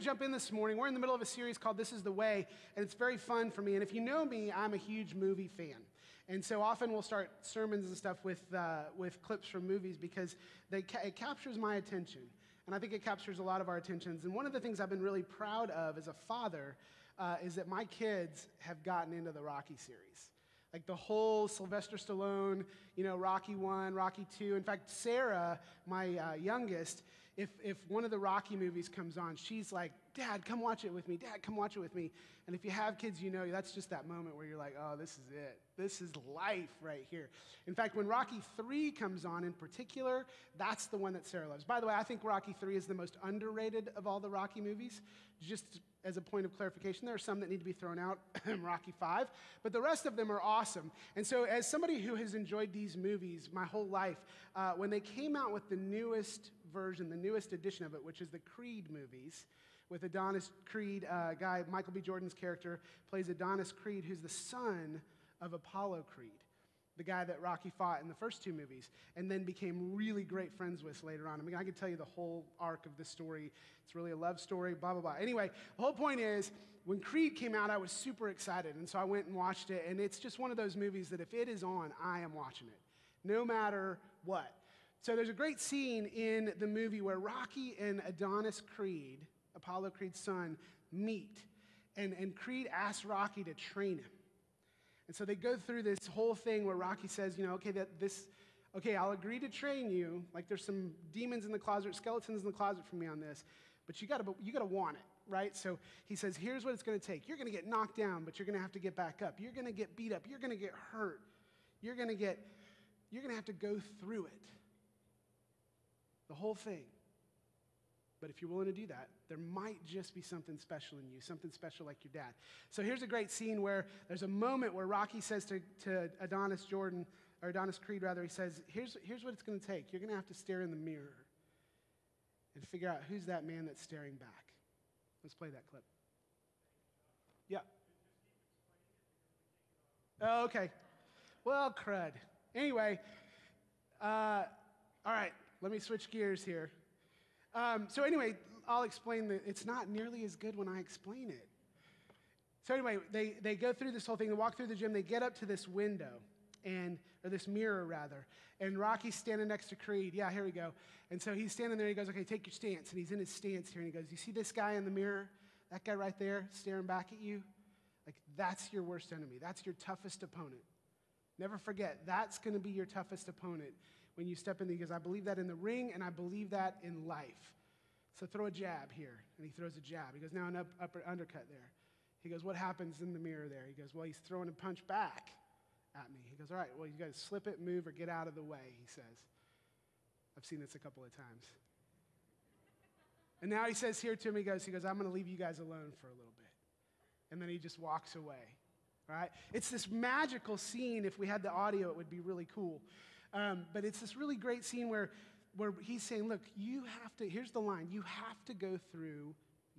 to jump in this morning. We're in the middle of a series called This is the Way, and it's very fun for me. And if you know me, I'm a huge movie fan. And so often we'll start sermons and stuff with, uh, with clips from movies because they ca- it captures my attention. And I think it captures a lot of our attentions. And one of the things I've been really proud of as a father uh, is that my kids have gotten into the Rocky series. Like the whole Sylvester Stallone, you know, Rocky 1, Rocky 2. In fact, Sarah, my uh, youngest, if, if one of the Rocky movies comes on, she's like, Dad, come watch it with me. Dad, come watch it with me. And if you have kids, you know that's just that moment where you're like, oh, this is it. This is life right here. In fact, when Rocky 3 comes on in particular, that's the one that Sarah loves. By the way, I think Rocky 3 is the most underrated of all the Rocky movies. Just as a point of clarification, there are some that need to be thrown out, Rocky 5, but the rest of them are awesome. And so, as somebody who has enjoyed these movies my whole life, uh, when they came out with the newest version, the newest edition of it, which is the Creed movies, with Adonis Creed, uh, guy, Michael B. Jordan's character plays Adonis Creed, who's the son of Apollo Creed the guy that Rocky fought in the first two movies, and then became really great friends with later on. I mean, I could tell you the whole arc of this story. It's really a love story, blah, blah, blah. Anyway, the whole point is when Creed came out, I was super excited. And so I went and watched it, and it's just one of those movies that if it is on, I am watching it, no matter what. So there's a great scene in the movie where Rocky and Adonis Creed, Apollo Creed's son, meet. And, and Creed asks Rocky to train him. And so they go through this whole thing where Rocky says, you know, okay, that this, okay, I'll agree to train you. Like there's some demons in the closet, skeletons in the closet for me on this, but you gotta, you gotta want it, right? So he says, here's what it's gonna take. You're gonna get knocked down, but you're gonna have to get back up. You're gonna get beat up. You're gonna get hurt. You're gonna get, you're gonna have to go through it. The whole thing. But if you're willing to do that, there might just be something special in you, something special like your dad. So here's a great scene where there's a moment where Rocky says to, to Adonis Jordan, or Adonis Creed rather, he says, here's, here's what it's going to take. You're going to have to stare in the mirror and figure out who's that man that's staring back. Let's play that clip. Yeah. Oh, okay. Well, crud. Anyway, uh, all right, let me switch gears here. Um, so, anyway, I'll explain that it's not nearly as good when I explain it. So, anyway, they, they go through this whole thing, they walk through the gym, they get up to this window, and, or this mirror rather, and Rocky's standing next to Creed. Yeah, here we go. And so he's standing there, he goes, Okay, take your stance. And he's in his stance here, and he goes, You see this guy in the mirror? That guy right there staring back at you? Like, that's your worst enemy. That's your toughest opponent. Never forget, that's to be your toughest opponent when you step in because I believe that in the ring and I believe that in life. So throw a jab here. And he throws a jab. He goes, now an up, upper undercut there. He goes, what happens in the mirror there? He goes, well, he's throwing a punch back at me. He goes, all right, well, you got to slip it, move, or get out of the way, he says. I've seen this a couple of times. And now he says here to me, he goes, he goes I'm going to leave you guys alone for a little bit. And then he just walks away. Right? It's this magical scene. If we had the audio, it would be really cool. Um, but it's this really great scene where, where he's saying, Look, you have to, here's the line, you have to go through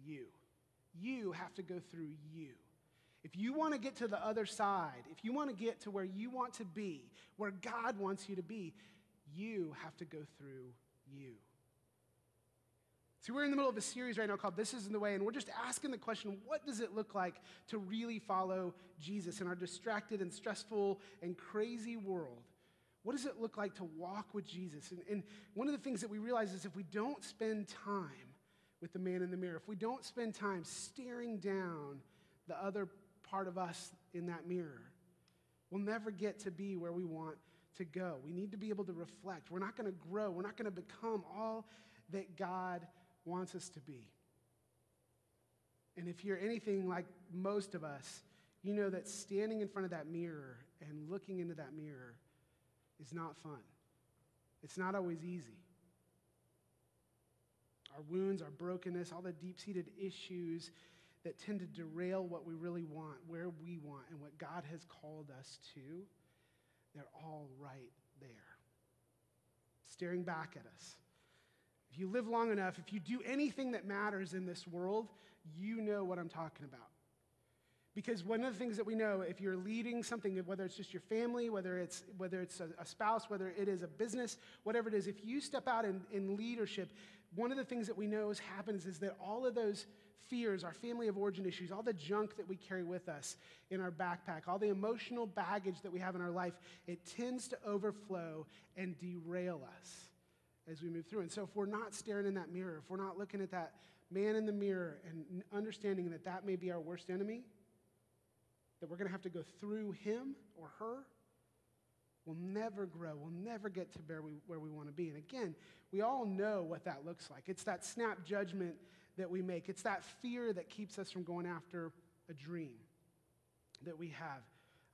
you. You have to go through you. If you want to get to the other side, if you want to get to where you want to be, where God wants you to be, you have to go through you. See, we're in the middle of a series right now called This is the Way, and we're just asking the question what does it look like to really follow Jesus in our distracted and stressful and crazy world? What does it look like to walk with Jesus? And, and one of the things that we realize is if we don't spend time with the man in the mirror, if we don't spend time staring down the other part of us in that mirror, we'll never get to be where we want to go. We need to be able to reflect. We're not going to grow, we're not going to become all that God wants us to be. And if you're anything like most of us, you know that standing in front of that mirror and looking into that mirror is not fun. It's not always easy. Our wounds, our brokenness, all the deep seated issues that tend to derail what we really want, where we want, and what God has called us to, they're all right there, staring back at us. If you live long enough, if you do anything that matters in this world, you know what I'm talking about. Because one of the things that we know, if you're leading something, whether it's just your family, whether it's, whether it's a, a spouse, whether it is a business, whatever it is, if you step out in, in leadership, one of the things that we know is happens is that all of those fears, our family of origin issues, all the junk that we carry with us in our backpack, all the emotional baggage that we have in our life, it tends to overflow and derail us as we move through. And so, if we're not staring in that mirror, if we're not looking at that man in the mirror and understanding that that may be our worst enemy, that we're going to have to go through him or her, we'll never grow. We'll never get to where we, where we want to be. And again, we all know what that looks like. It's that snap judgment that we make, it's that fear that keeps us from going after a dream that we have.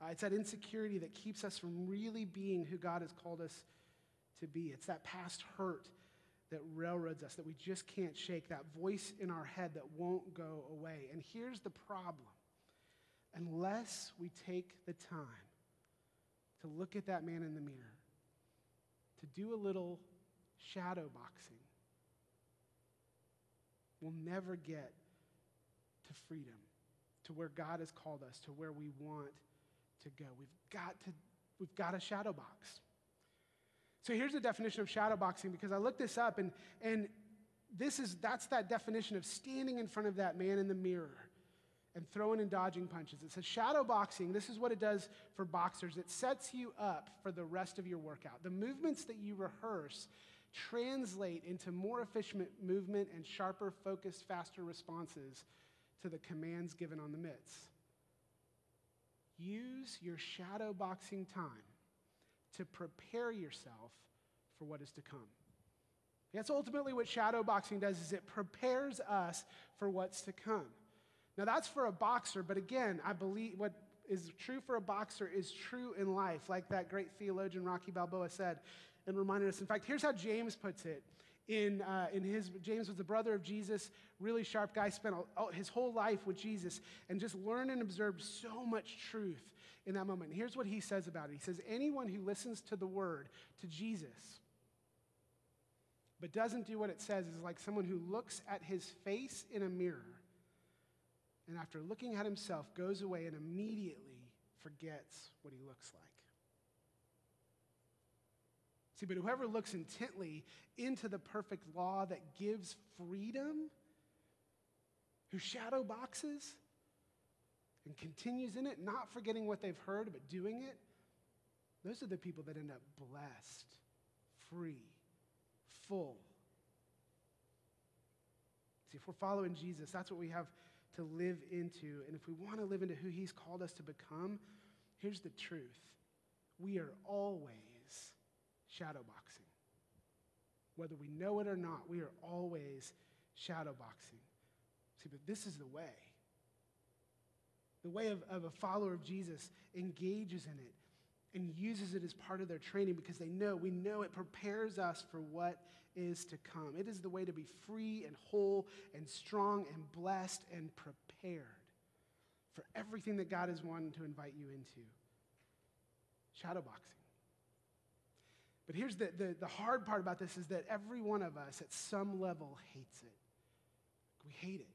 Uh, it's that insecurity that keeps us from really being who God has called us to be. It's that past hurt that railroads us, that we just can't shake, that voice in our head that won't go away. And here's the problem unless we take the time to look at that man in the mirror, to do a little shadow boxing, we'll never get to freedom, to where God has called us, to where we want to go. We've got to, we've got a shadow box. So here's the definition of shadow boxing because I looked this up and, and this is that's that definition of standing in front of that man in the mirror and throwing and dodging punches. It says shadow boxing, this is what it does for boxers. It sets you up for the rest of your workout. The movements that you rehearse translate into more efficient movement and sharper, focused, faster responses to the commands given on the mitts. Use your shadow boxing time to prepare yourself for what is to come. That's ultimately what shadow boxing does is it prepares us for what's to come. Now that's for a boxer, but again, I believe what is true for a boxer is true in life, like that great theologian Rocky Balboa said and reminded us. In fact, here's how James puts it. In, uh, in his, James was the brother of Jesus, really sharp guy, spent all, his whole life with Jesus, and just learned and observed so much truth in that moment. And here's what he says about it He says, Anyone who listens to the word, to Jesus, but doesn't do what it says is like someone who looks at his face in a mirror and after looking at himself goes away and immediately forgets what he looks like. See, but whoever looks intently into the perfect law that gives freedom, who shadow boxes and continues in it, not forgetting what they've heard, but doing it, those are the people that end up blessed, free, full. See, if we're following Jesus, that's what we have to live into. And if we want to live into who He's called us to become, here's the truth we are always shadowboxing. Whether we know it or not, we are always shadowboxing. See, but this is the way. The way of, of a follower of Jesus engages in it and uses it as part of their training because they know, we know it prepares us for what is to come. It is the way to be free and whole and strong and blessed and prepared for everything that God is wanting to invite you into. Shadowboxing. But here's the, the, the, hard part about this is that every one of us at some level hates it. We hate it.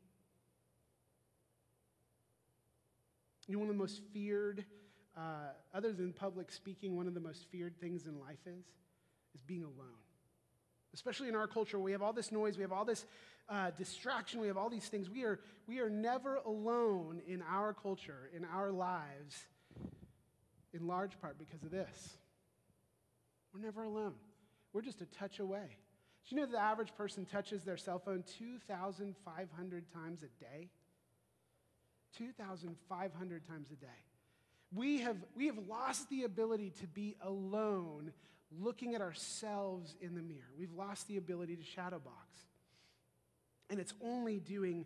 You know, one of the most feared, uh, other than public speaking, one of the most feared things in life is, is being alone. Especially in our culture, we have all this noise, we have all this uh, distraction, we have all these things. We are, we are never alone in our culture, in our lives, in large part because of this. We're never alone. We're just a touch away. Do you know the average person touches their cell phone 2,500 times a day? 2,500 times a day. We have, we have lost the ability to be alone looking at ourselves in the mirror. We've lost the ability to shadow box. And it's only doing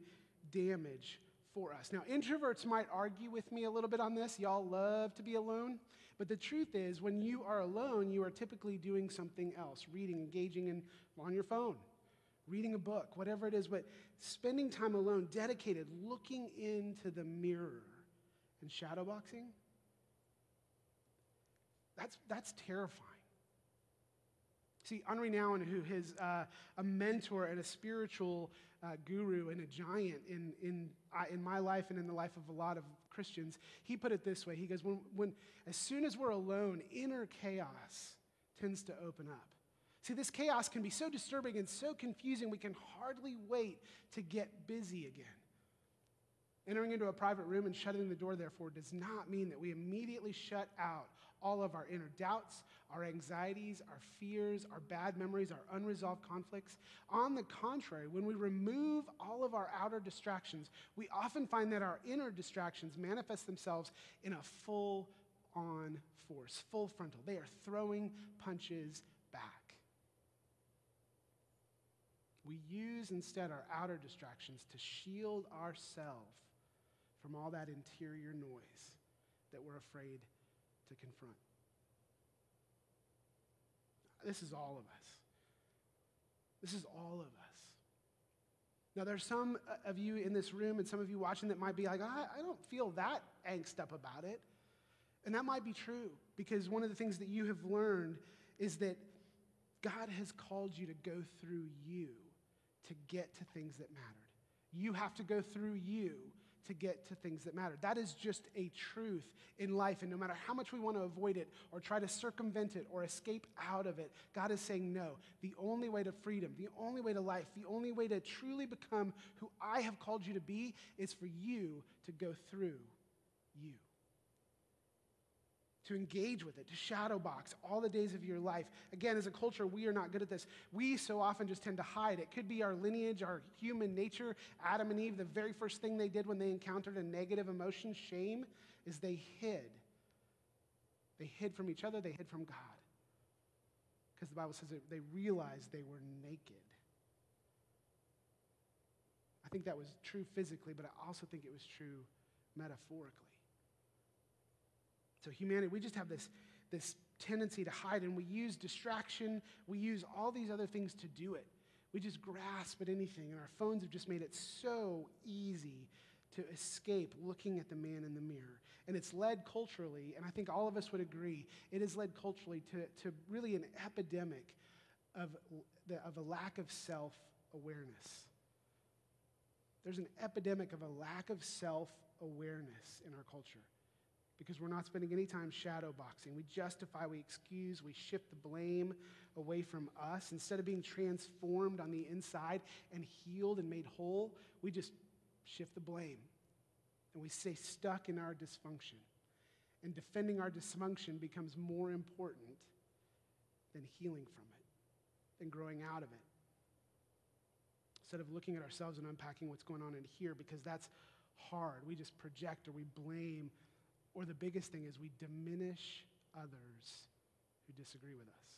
damage for us. Now, introverts might argue with me a little bit on this. Y'all love to be alone. But the truth is, when you are alone, you are typically doing something else reading, engaging in, on your phone, reading a book, whatever it is. But spending time alone, dedicated, looking into the mirror and shadowboxing, that's, that's terrifying. See, Henri Nouwen, who is uh, a mentor and a spiritual uh, guru and a giant in, in, uh, in my life and in the life of a lot of Christians, he put it this way. He goes, when, when, as soon as we're alone, inner chaos tends to open up. See, this chaos can be so disturbing and so confusing, we can hardly wait to get busy again. Entering into a private room and shutting the door, therefore, does not mean that we immediately shut out all of our inner doubts, our anxieties, our fears, our bad memories, our unresolved conflicts. On the contrary, when we remove all of our outer distractions, we often find that our inner distractions manifest themselves in a full on force, full frontal. They are throwing punches back. We use instead our outer distractions to shield ourselves from all that interior noise that we're afraid to confront. This is all of us. This is all of us. Now, there's some uh, of you in this room and some of you watching that might be like, I, I don't feel that angst up about it. And that might be true because one of the things that you have learned is that God has called you to go through you to get to things that mattered. You have to go through you to get to things that matter. That is just a truth in life. And no matter how much we want to avoid it or try to circumvent it or escape out of it, God is saying, no. The only way to freedom, the only way to life, the only way to truly become who I have called you to be is for you to go through you to engage with it, to shadow box all the days of your life. Again, as a culture, we are not good at this. We so often just tend to hide. It could be our lineage, our human nature. Adam and Eve, the very first thing they did when they encountered a negative emotion, shame, is they hid. They hid from each other, they hid from God. Because the Bible says they realized they were naked. I think that was true physically, but I also think it was true metaphorically. So, humanity, we just have this, this tendency to hide, and we use distraction, we use all these other things to do it. We just grasp at anything, and our phones have just made it so easy to escape looking at the man in the mirror. And it's led culturally, and I think all of us would agree, it has led culturally to, to really an epidemic of, the, of a lack of self awareness. There's an epidemic of a lack of self awareness in our culture because we're not spending any time shadow boxing. We justify, we excuse, we shift the blame away from us. Instead of being transformed on the inside and healed and made whole, we just shift the blame and we stay stuck in our dysfunction. And defending our dysfunction becomes more important than healing from it, than growing out of it. Instead of looking at ourselves and unpacking what's going on in here, because that's hard, we just project or we blame or the biggest thing is we diminish others who disagree with us.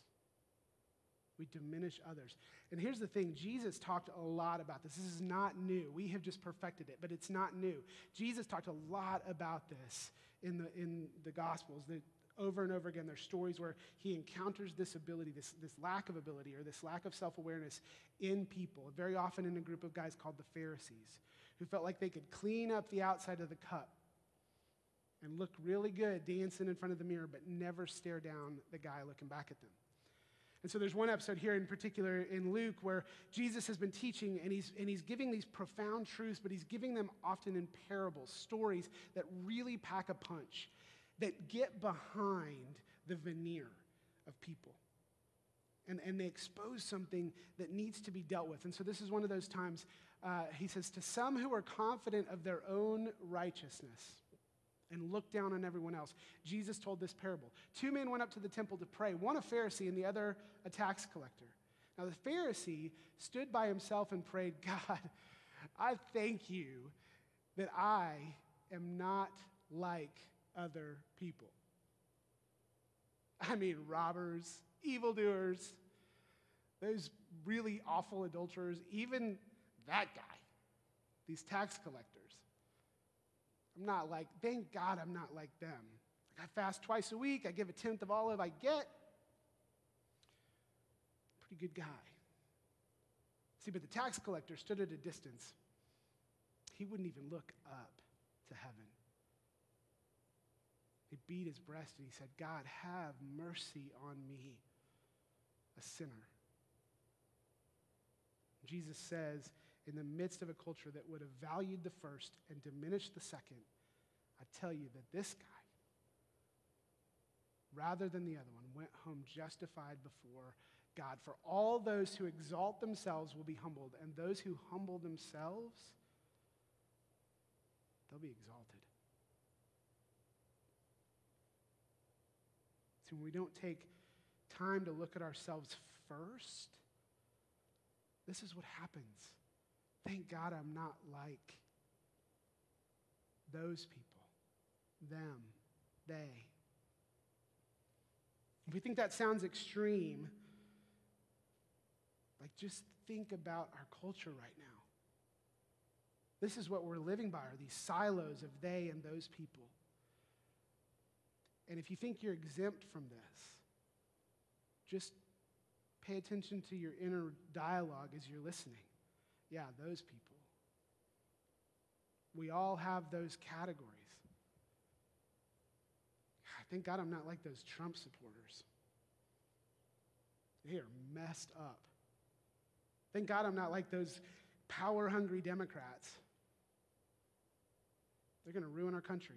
We diminish others. And here's the thing Jesus talked a lot about this. This is not new. We have just perfected it, but it's not new. Jesus talked a lot about this in the, in the Gospels. That over and over again, there's stories where he encounters this ability, this, this lack of ability, or this lack of self awareness in people, very often in a group of guys called the Pharisees, who felt like they could clean up the outside of the cup and look really good dancing in front of the mirror, but never stare down the guy looking back at them. And so there's one episode here in particular in Luke where Jesus has been teaching and he's, and he's giving these profound truths, but he's giving them often in parables, stories that really pack a punch, that get behind the veneer of people. And, and they expose something that needs to be dealt with. And so this is one of those times, uh, he says, to some who are confident of their own righteousness and look down on everyone else. Jesus told this parable. Two men went up to the temple to pray, one a Pharisee and the other a tax collector. Now, the Pharisee stood by himself and prayed, God, I thank you that I am not like other people. I mean, robbers, evildoers, those really awful adulterers, even that guy, these tax collectors. I'm not like, thank God I'm not like them. I fast twice a week, I give a tenth of all of I get. Pretty good guy. See, but the tax collector stood at a distance. He wouldn't even look up to heaven. He beat his breast and he said, God, have mercy on me, a sinner. Jesus says, in the midst of a culture that would have valued the first and diminished the second, I tell you that this guy, rather than the other one, went home justified before God. For all those who exalt themselves will be humbled, and those who humble themselves they'll be exalted. So when we don't take time to look at ourselves first, this is what happens. Thank God I'm not like those people, them, they. If we think that sounds extreme, like just think about our culture right now. This is what we're living by, are these silos of they and those people. And if you think you're exempt from this, just pay attention to your inner dialogue as you're listening. Yeah, those people. We all have those categories. Thank God I'm not like those Trump supporters. They are messed up. Thank God I'm not like those power hungry Democrats. They're going to ruin our country.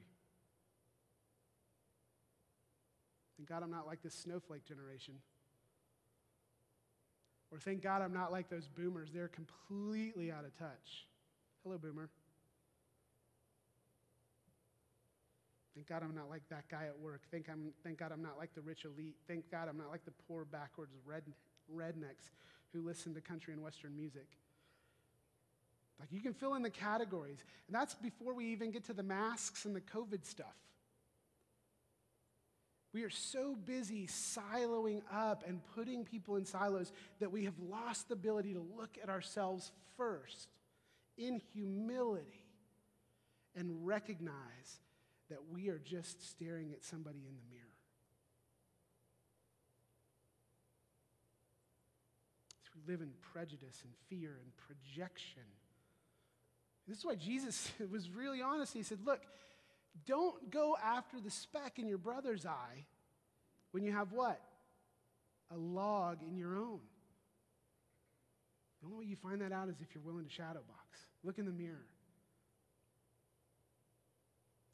Thank God I'm not like this snowflake generation. Or thank God I'm not like those boomers. They're completely out of touch. Hello, boomer. Thank God I'm not like that guy at work. Thank, I'm, thank God I'm not like the rich elite. Thank God I'm not like the poor, backwards red, rednecks who listen to country and Western music. Like you can fill in the categories. And that's before we even get to the masks and the COVID stuff. We are so busy siloing up and putting people in silos that we have lost the ability to look at ourselves first in humility and recognize that we are just staring at somebody in the mirror. So we live in prejudice and fear and projection. This is why Jesus was really honest. He said, Look, don't go after the speck in your brother's eye when you have what? A log in your own. The only way you find that out is if you're willing to shadow box. Look in the mirror.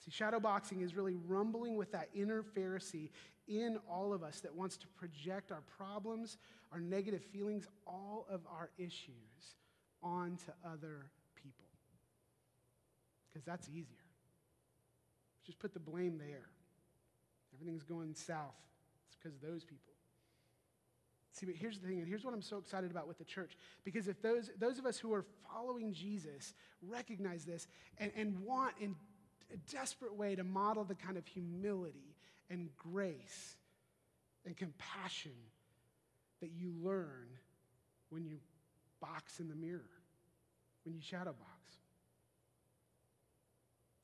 See, shadowboxing is really rumbling with that inner Pharisee in all of us that wants to project our problems, our negative feelings, all of our issues onto other people. Because that's easier. Just put the blame there. Everything's going south. It's because of those people. See, but here's the thing, and here's what I'm so excited about with the church. Because if those, those of us who are following Jesus recognize this and, and want in a desperate way to model the kind of humility and grace and compassion that you learn when you box in the mirror, when you shadow box.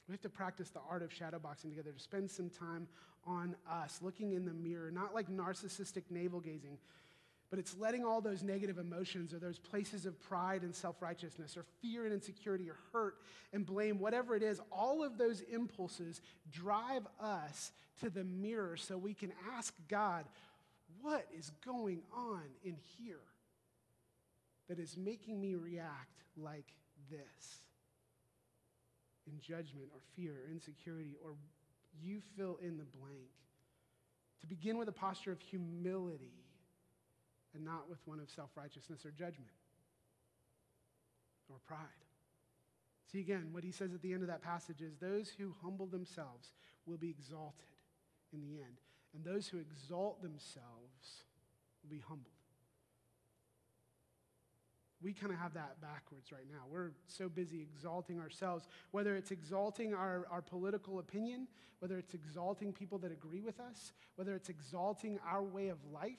We have to practice the art of shadowboxing together, to spend some time on us, looking in the mirror, not like narcissistic navel gazing, but it's letting all those negative emotions or those places of pride and self righteousness or fear and insecurity or hurt and blame, whatever it is, all of those impulses drive us to the mirror so we can ask God, what is going on in here that is making me react like this? In judgment or fear or insecurity or you fill in the blank. To begin with a posture of humility and not with one of self righteousness or judgment or pride. See again, what he says at the end of that passage is those who humble themselves will be exalted in the end, and those who exalt themselves will be humbled we kind of have that backwards right now. We're so busy exalting ourselves, whether it's exalting our, our political opinion, whether it's exalting people that agree with us, whether it's exalting our way of life.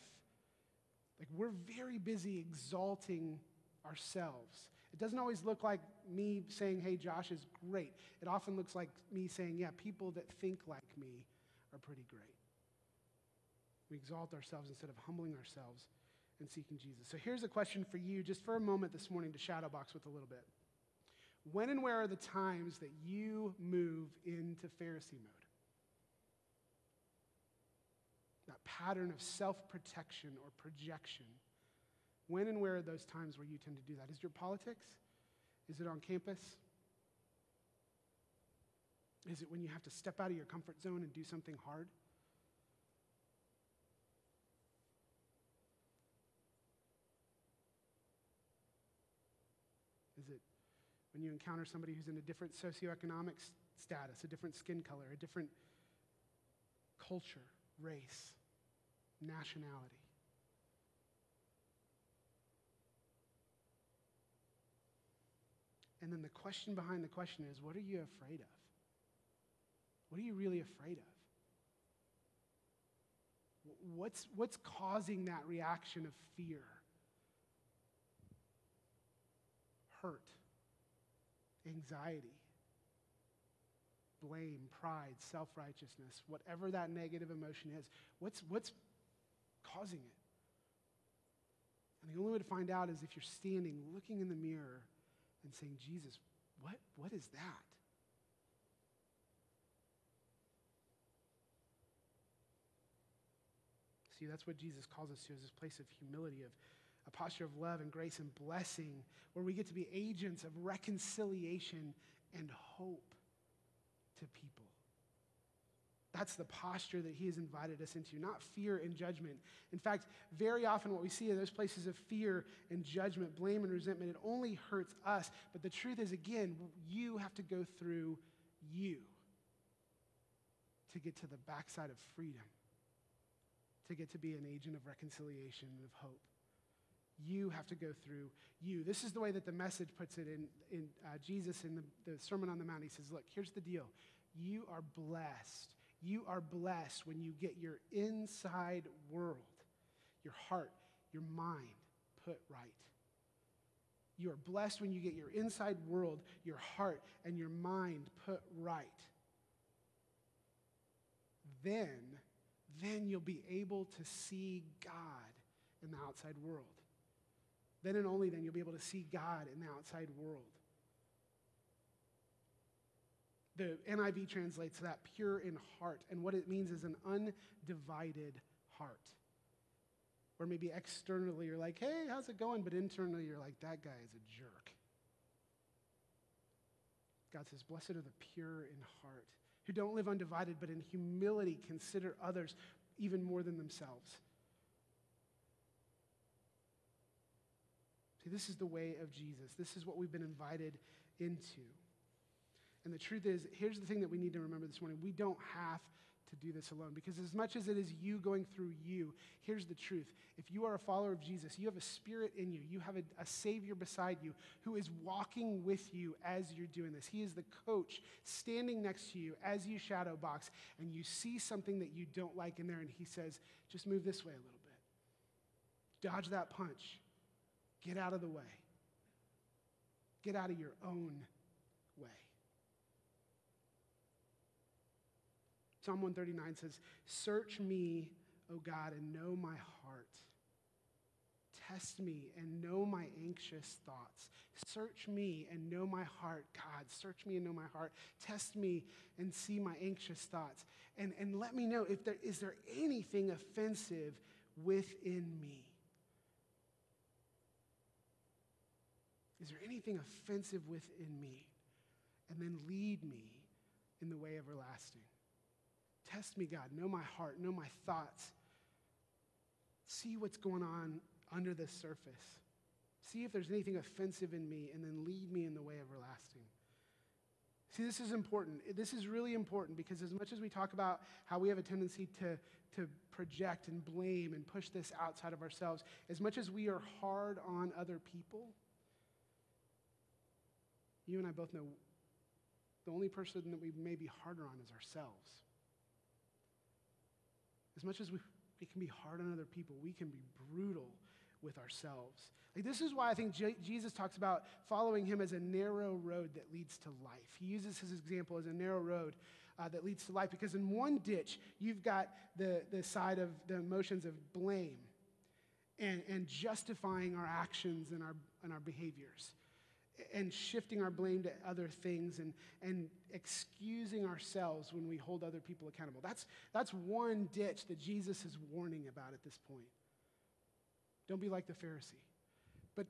Like, we're very busy exalting ourselves. It doesn't always look like me saying, hey, Josh is great. It often looks like me saying, yeah, people that think like me are pretty great. We exalt ourselves instead of humbling ourselves and seeking Jesus. So here's a question for you, just for a moment this morning, to shadow box with a little bit. When and where are the times that you move into Pharisee mode? That pattern of self protection or projection. When and where are those times where you tend to do that? Is it your politics? Is it on campus? Is it when you have to step out of your comfort zone and do something hard? When you encounter somebody who's in a different socioeconomic status, a different skin color, a different culture, race, nationality. And then the question behind the question is what are you afraid of? What are you really afraid of? What's, what's causing that reaction of fear? Hurt, anxiety, blame, pride, self righteousness, whatever that negative emotion is, what's, what's causing it? And the only way to find out is if you're standing, looking in the mirror, and saying, Jesus, what, what is that? See, that's what Jesus calls us to is this place of humility, of a posture of love and grace and blessing, where we get to be agents of reconciliation and hope to people. That's the posture that he has invited us into, not fear and judgment. In fact, very often what we see in those places of fear and judgment, blame and resentment, it only hurts us. But the truth is, again, you have to go through you to get to the backside of freedom, to get to be an agent of reconciliation and of hope. You have to go through you. This is the way that the message puts it in, in uh, Jesus in the, the Sermon on the Mount. He says, Look, here's the deal. You are blessed you are blessed when you get your inside world, your heart, your mind put right. You are blessed when you get your inside world, your heart, and your mind put right. Then, then you'll be able to see God in the outside world. Then and only then you'll be able to see God in the outside world. The NIV translates that pure in heart. And what it means is an undivided heart. Or maybe externally you're like, hey, how's it going? But internally you're like, that guy is a jerk. God says, blessed are the pure in heart, who don't live undivided, but in humility consider others even more than themselves. See, this is the way of Jesus. This is what we've been invited into. And the truth is, here's the thing that we need to remember this morning. We don't have to do this alone because as much as it is you going through you, here's the truth. If you are a follower of Jesus, you have a spirit in you, you have a, a Savior beside you who is walking with you as you're doing this. He is the coach standing next to you as you shadow box, and you see something that you don't like in there, and He says, just move this way a little bit. Dodge that punch. Get out of the way. Get out of your own way. Psalm 139 says, Search me, O God, and know my heart. Test me and know my anxious thoughts. Search me and know my heart. God, search me and know my heart. Test me and see my anxious thoughts. And, and let me know if there is there anything offensive within me. Is there anything offensive within me? And then lead me in the way everlasting. Test me, God. Know my heart. Know my thoughts. See what's going on under the surface. See if there's anything offensive in me, and then lead me in the way everlasting. See, this is important. This is really important because as much as we talk about how we have a tendency to, to project and blame and push this outside of ourselves, as much as we are hard on other people, you and I both know the only person that we may be harder on is ourselves. As much as we, we can be hard on other people, we can be brutal with ourselves. Like this is why I think J- Jesus talks about following him as a narrow road that leads to life. He uses his example as a narrow road uh, that leads to life because in one ditch, you've got the, the side of the emotions of blame and, and justifying our actions and our, and our behaviors and shifting our blame to other things and, and excusing ourselves when we hold other people accountable. That's, that's one ditch that Jesus is warning about at this point. Don't be like the Pharisee. But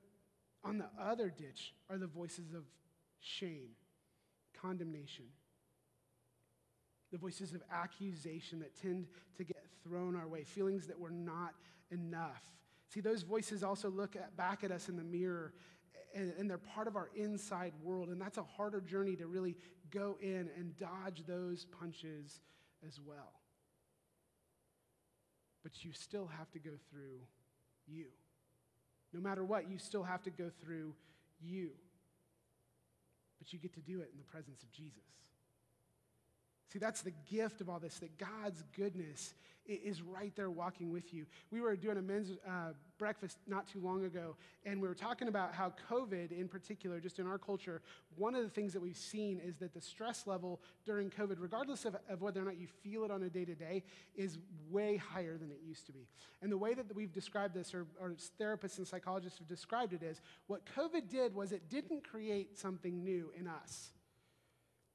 on the other ditch are the voices of shame, condemnation, the voices of accusation that tend to get thrown our way, feelings that we're not enough. See, those voices also look at, back at us in the mirror and, and they're part of our inside world. And that's a harder journey to really go in and dodge those punches as well. But you still have to go through you. No matter what, you still have to go through you. But you get to do it in the presence of Jesus. See, that's the gift of all this, that God's goodness is right there walking with you. We were doing a men's uh, breakfast not too long ago, and we were talking about how COVID, in particular, just in our culture, one of the things that we've seen is that the stress level during COVID, regardless of, of whether or not you feel it on a day to day, is way higher than it used to be. And the way that we've described this, or, or therapists and psychologists have described it, is what COVID did was it didn't create something new in us.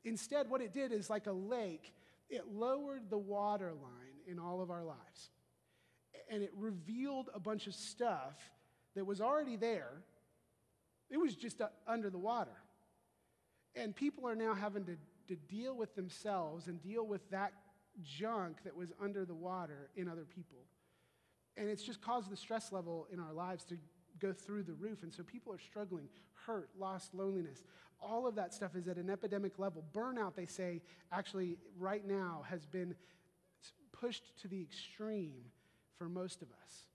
Instead, what it did is like a lake, it lowered the water line in all of our lives. And it revealed a bunch of stuff that was already there, it was just uh, under the water. And people are now having to, to deal with themselves and deal with that junk that was under the water in other people. And it's just caused the stress level in our lives to go through the roof. And so people are struggling, hurt, lost, loneliness. All of that stuff is at an epidemic level. Burnout, they say, actually, right now has been pushed to the extreme for most of us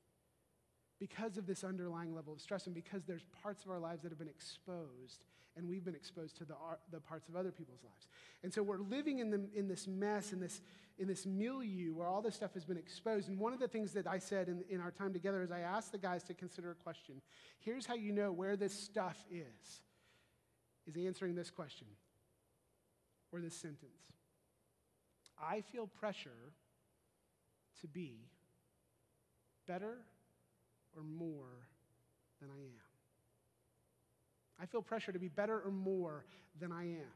because of this underlying level of stress and because there's parts of our lives that have been exposed and we've been exposed to the, the parts of other people's lives. And so we're living in, the, in this mess, in this, in this milieu where all this stuff has been exposed. And one of the things that I said in, in our time together is I asked the guys to consider a question. Here's how you know where this stuff is, is answering this question or this sentence. I feel pressure to be better or more than I am. I feel pressure to be better or more than I am.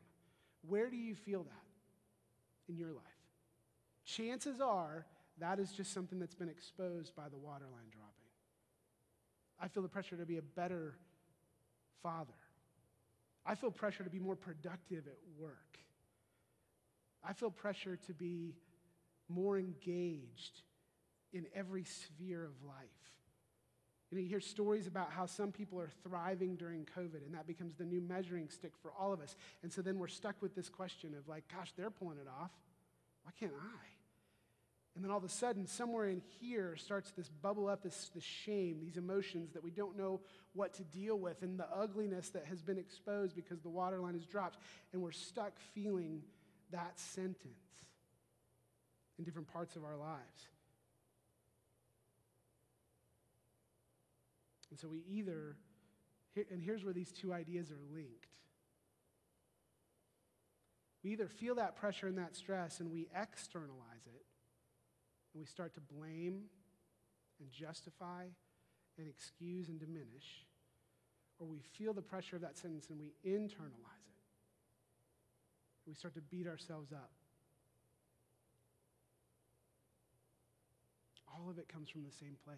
Where do you feel that in your life? Chances are that is just something that's been exposed by the waterline dropping. I feel the pressure to be a better father. I feel pressure to be more productive at work. I feel pressure to be more engaged in every sphere of life. You, know, you hear stories about how some people are thriving during COVID, and that becomes the new measuring stick for all of us. And so then we're stuck with this question of, like, gosh, they're pulling it off. Why can't I? And then all of a sudden, somewhere in here starts this bubble up, this, this shame, these emotions that we don't know what to deal with, and the ugliness that has been exposed because the waterline has dropped. And we're stuck feeling that sentence in different parts of our lives. And so we either, and here's where these two ideas are linked. We either feel that pressure and that stress and we externalize it, and we start to blame and justify and excuse and diminish, or we feel the pressure of that sentence and we internalize it. We start to beat ourselves up. All of it comes from the same place.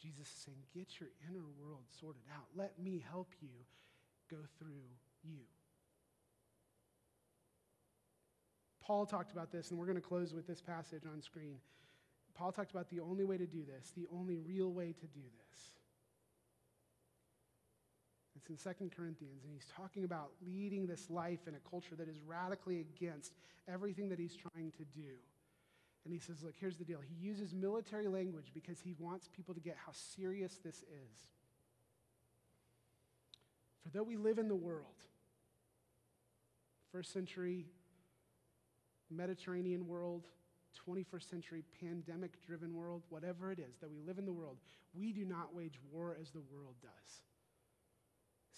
Jesus is saying, Get your inner world sorted out. Let me help you go through you. Paul talked about this, and we're going to close with this passage on screen. Paul talked about the only way to do this, the only real way to do this. It's in 2 Corinthians, and he's talking about leading this life in a culture that is radically against everything that he's trying to do. And he says, Look, here's the deal. He uses military language because he wants people to get how serious this is. For though we live in the world, first century Mediterranean world, 21st century pandemic driven world, whatever it is that we live in the world, we do not wage war as the world does.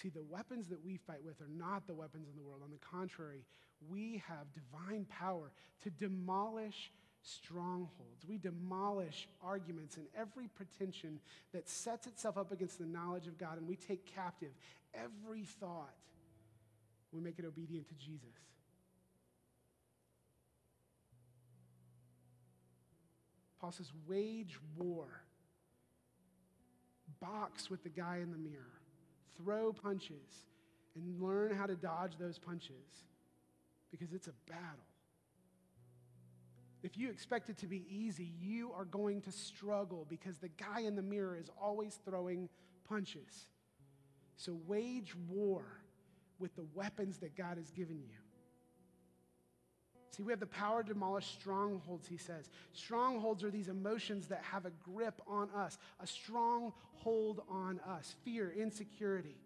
See, the weapons that we fight with are not the weapons in the world. On the contrary, we have divine power to demolish strongholds. We demolish arguments and every pretension that sets itself up against the knowledge of God, and we take captive every thought. We make it obedient to Jesus. Paul says, wage war. Box with the guy in the mirror. Throw punches and learn how to dodge those punches because it's a battle. If you expect it to be easy, you are going to struggle because the guy in the mirror is always throwing punches. So wage war with the weapons that God has given you. See, we have the power to demolish strongholds, he says. Strongholds are these emotions that have a grip on us, a strong hold on us fear, insecurity.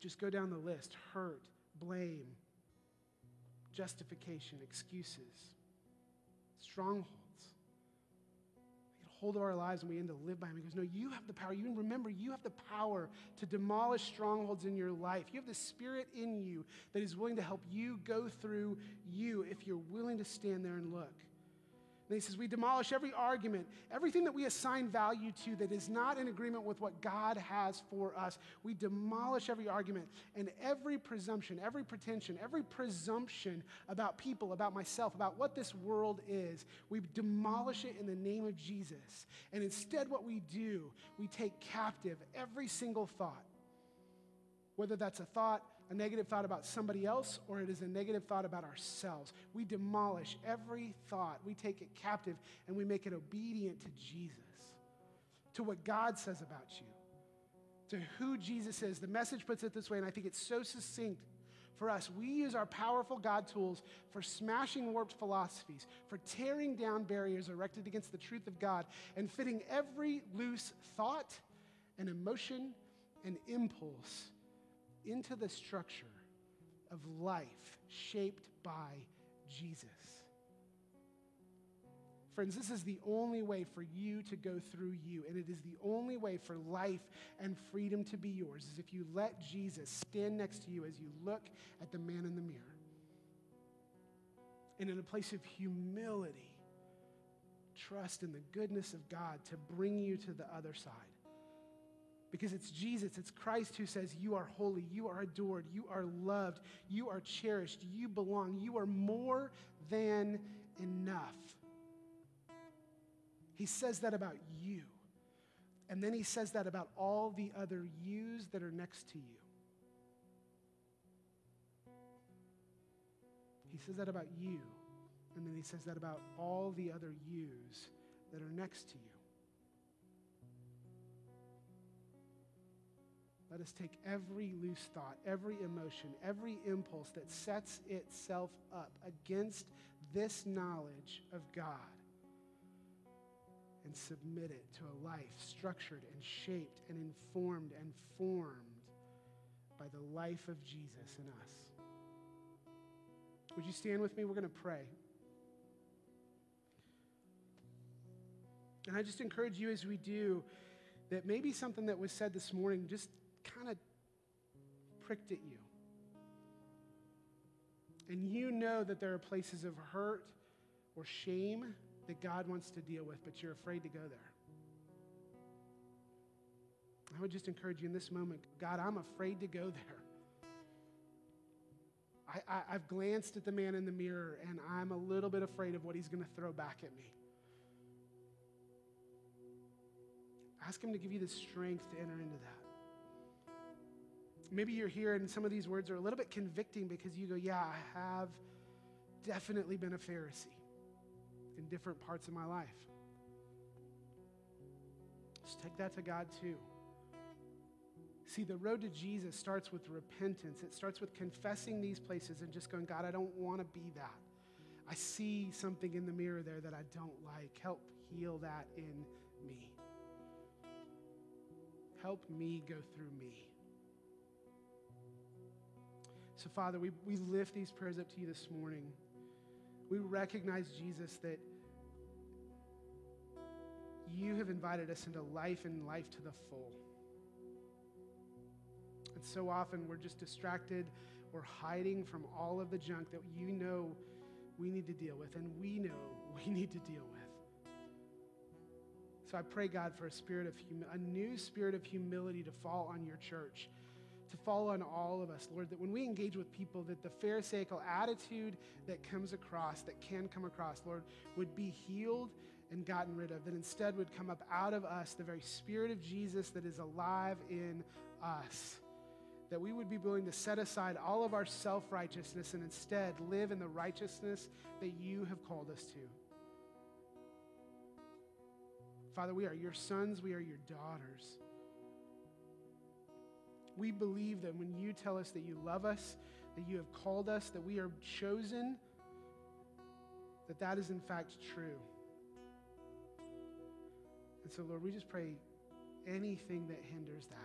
Just go down the list hurt, blame, justification, excuses, strongholds. We get hold of our lives and we end to live by him. He goes, No, you have the power. You remember, you have the power to demolish strongholds in your life. You have the spirit in you that is willing to help you go through you if you're willing to stand there and look. And he says, We demolish every argument, everything that we assign value to that is not in agreement with what God has for us. We demolish every argument and every presumption, every pretension, every presumption about people, about myself, about what this world is. We demolish it in the name of Jesus. And instead, what we do, we take captive every single thought, whether that's a thought a negative thought about somebody else or it is a negative thought about ourselves. We demolish every thought, we take it captive, and we make it obedient to Jesus, to what God says about you, to who Jesus is. The message puts it this way, and I think it's so succinct for us. We use our powerful God tools for smashing warped philosophies, for tearing down barriers erected against the truth of God, and fitting every loose thought and emotion and impulse into the structure of life shaped by Jesus. Friends, this is the only way for you to go through you, and it is the only way for life and freedom to be yours, is if you let Jesus stand next to you as you look at the man in the mirror. And in a place of humility, trust in the goodness of God to bring you to the other side. Because it's Jesus, it's Christ who says, You are holy, you are adored, you are loved, you are cherished, you belong, you are more than enough. He says that about you. And then he says that about all the other yous that are next to you. He says that about you. And then he says that about all the other yous that are next to you. Let us take every loose thought, every emotion, every impulse that sets itself up against this knowledge of God and submit it to a life structured and shaped and informed and formed by the life of Jesus in us. Would you stand with me? We're going to pray. And I just encourage you as we do that maybe something that was said this morning just kind of pricked at you. And you know that there are places of hurt or shame that God wants to deal with, but you're afraid to go there. I would just encourage you in this moment God, I'm afraid to go there. I, I, have glanced at the man in the mirror and I'm a little bit afraid of what he's going to throw back at me. Ask him to give you the strength to enter into that. Maybe you're here and some of these words are a little bit convicting because you go, Yeah, I have definitely been a Pharisee in different parts of my life. Just take that to God too. See, the road to Jesus starts with repentance. It starts with confessing these places and just going, God, I don't want to be that. I see something in the mirror there that I don't like. Help heal that in me. Help me go through me. So, Father, we, we lift these prayers up to you this morning. We recognize, Jesus, that you have invited us into life and life to the full. And so often we're just distracted we're hiding from all of the junk that you know we need to deal with and we know we need to deal with. So I pray, God, for a spirit of hum- a new spirit of humility to fall on your church to fall on all of us, Lord, that when we engage with people, that the Pharisaical attitude that comes across, that can come across, Lord, would be healed and gotten rid of, that instead would come up out of us the very Spirit of Jesus that is alive in us. That we would be willing to set aside all of our self righteousness and instead live in the righteousness that you have called us to. Father, we are your sons, we are your daughters. We believe that when you tell us that you love us, that you have called us, that we are chosen, that that is in fact true. And so, Lord, we just pray anything that hinders that.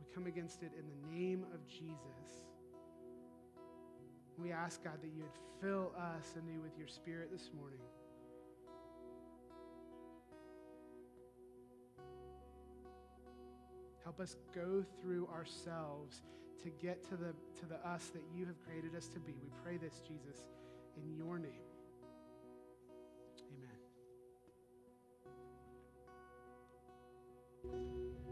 We come against it in the name of Jesus. We ask, God, that you would fill us anew with your spirit this morning. Help us go through ourselves to get to the, to the us that you have created us to be. We pray this, Jesus, in your name. Amen.